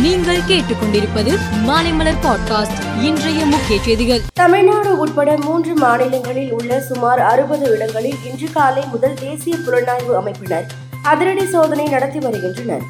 நீங்கள் கேட்டுக்கொண்டிருப்பது மாலைமலர் பாட்காஸ்ட் இன்றைய முக்கிய செய்திகள். தமிழ்நாடு உட்பட மூன்று மாநிலங்களில் உள்ள சுமார் அறுபது இடங்களில் இன்று காலை முதல் தேசிய புலனாய்வு அமைப்பினர் அதிரடி சோதனை நடத்தி வருகின்றனர்.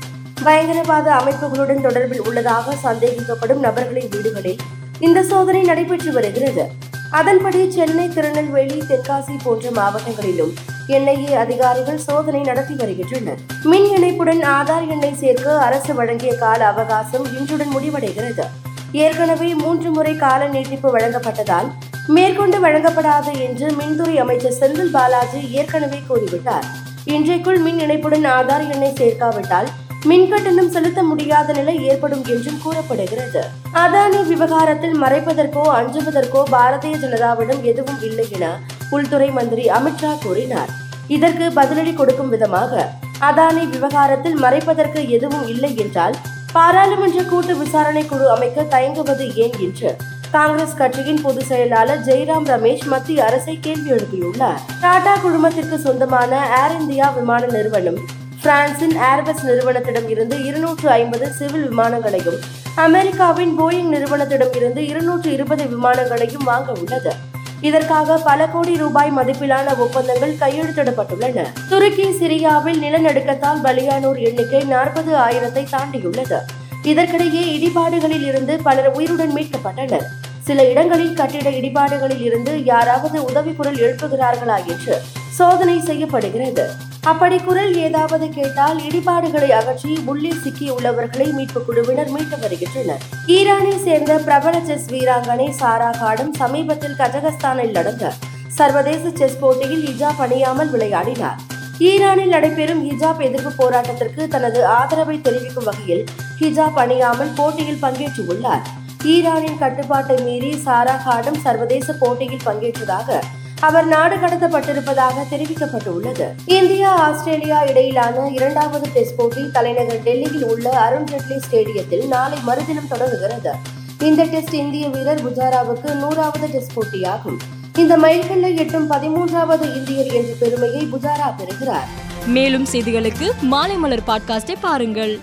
பயங்கரவாத அமைப்புகளுடன் தொடர்பில் உள்ளதாக சந்தேகிக்கப்படும் நபர்களின் வீடுகளில் இந்த சோதனை நடைபெற்று வருகிறது. அதன்படி சென்னை திருநெல்வேலி தென்காசி போன்ற மாவட்டங்களிலும் என்ஐஏ அதிகாரிகள் சோதனை நடத்தி வருகின்றனர். மின் இணைப்புடன் ஆதார் எண்ணை சேர்க்க அரசு வழங்கிய கால அவகாசம் இன்றுடன் முடிவடைகிறது. ஏற்கனவே மூன்று முறை கால நீட்டிப்பு வழங்கப்பட்டதால் மேற்கொண்டு வழங்கப்படாது என்று மின்துறை அமைச்சர் செந்தில் பாலாஜி ஏற்கனவே கூறிவிட்டார். இன்றைக்குள் மின் இணைப்புடன் ஆதார் எண்ணை சேர்க்காவிட்டால் மின் கட்டணம் செலுத்த முடியாத நிலை ஏற்படும் என்றும் கூறப்படுகிறது. அதானி விவகாரத்தில் மறைப்பதற்கோ அஞ்சுவதற்கோ பாரதிய ஜனதாவிடம் எதுவும் இல்லை என உள்துறை மந்திரி அமித்ஷா கூறினார். இதற்கு பதிலடி கொடுக்கும் விதமாக அதானி விவகாரத்தில் மறைப்பதற்கு எதுவும் இல்லை என்றால் பாராளுமன்ற கூட்டு விசாரணை குழு அமைக்க தயங்குவது ஏன் என்று காங்கிரஸ் கட்சியின் பொதுச் செயலாளர் ஜெய்ராம் ரமேஷ் மத்திய அரசை கேள்வி எழுப்பியுள்ளார். டாடா குழுமத்திற்கு சொந்தமான ஏர் இந்தியா விமான நிறுவனம் பிரான்சின் ஏர்பஸ் நிறுவனத்திடம் இருந்து இருநூற்று ஐம்பது சிவில் விமானங்களையும் அமெரிக்காவின் போயிங் நிறுவனத்திடம் இருந்து இருநூற்று இருபது விமானங்களையும் வாங்க உள்ளது. இதற்காக பல கோடி ரூபாய் மதிப்பிலான ஒப்பந்தங்கள் கையெழுத்திடப்பட்டுள்ளன. துருக்கி சிரியாவில் நிலநடுக்கத்தால் பலியானோர் எண்ணிக்கை நாற்பது ஆயிரத்தை தாண்டியுள்ளது. இதற்கிடையே இடிபாடுகளில் இருந்து பலர் உயிருடன் மீட்கப்பட்டனர். சில இடங்களில் கட்டிட இடிபாடுகளில் இருந்து யாராவது உதவி குரல் எழுப்புகிறார்களா என்று சோதனை செய்யப்படுகிறது. அப்படி குரல் ஏதாவது கேட்டால் இடிபாடுகளை அகற்றி உள்ளே சிக்கியுள்ளவர்களை மீட்பு குழுவினர் மீட்டு வருகின்றனர். ஈரானை சேர்ந்த பிரபல செஸ் வீராங்கனை சாரா காடும் சமீபத்தில் கஜகஸ்தானில் நடந்த சர்வதேச செஸ் போட்டியில் இஜாப் அணியாமல் விளையாடினார். ஈரானில் நடைபெறும் ஹிஜாப் எதிர்ப்பு போராட்டத்திற்கு தனது ஆதரவை தெரிவிக்கும் வகையில் ஹிஜாப் அணியாமல் போட்டியில் பங்கேற்றுள்ளார். ஈரானின் கட்டுப்பாட்டை மீறி சாரா காடும் சர்வதேச போட்டியில் பங்கேற்றதாக அவர் நாடு கடத்தப்பட்டிருப்பதாக தெரிவிக்கப்பட்டுள்ளது. இந்தியா ஆஸ்திரேலியா இடையிலான இரண்டாவது டெஸ்ட் போட்டி தலைநகர் டெல்லியில் உள்ள அருண் ஜேட்லி ஸ்டேடியத்தில் நாளை மறுதினம் தொடங்குகிறது. இந்த டெஸ்ட் இந்திய வீரர் புஜாராவுக்கு நூறாவது டெஸ்ட் போட்டியாகும். இந்த மைல்கல்லை எட்டும் பதிமூன்றாவது இந்தியர் என்ற பெருமையை புஜாரா பெறுகிறார். மேலும் செய்திகளுக்கு மாலைமலர் பாட்காஸ்டை பாருங்கள்.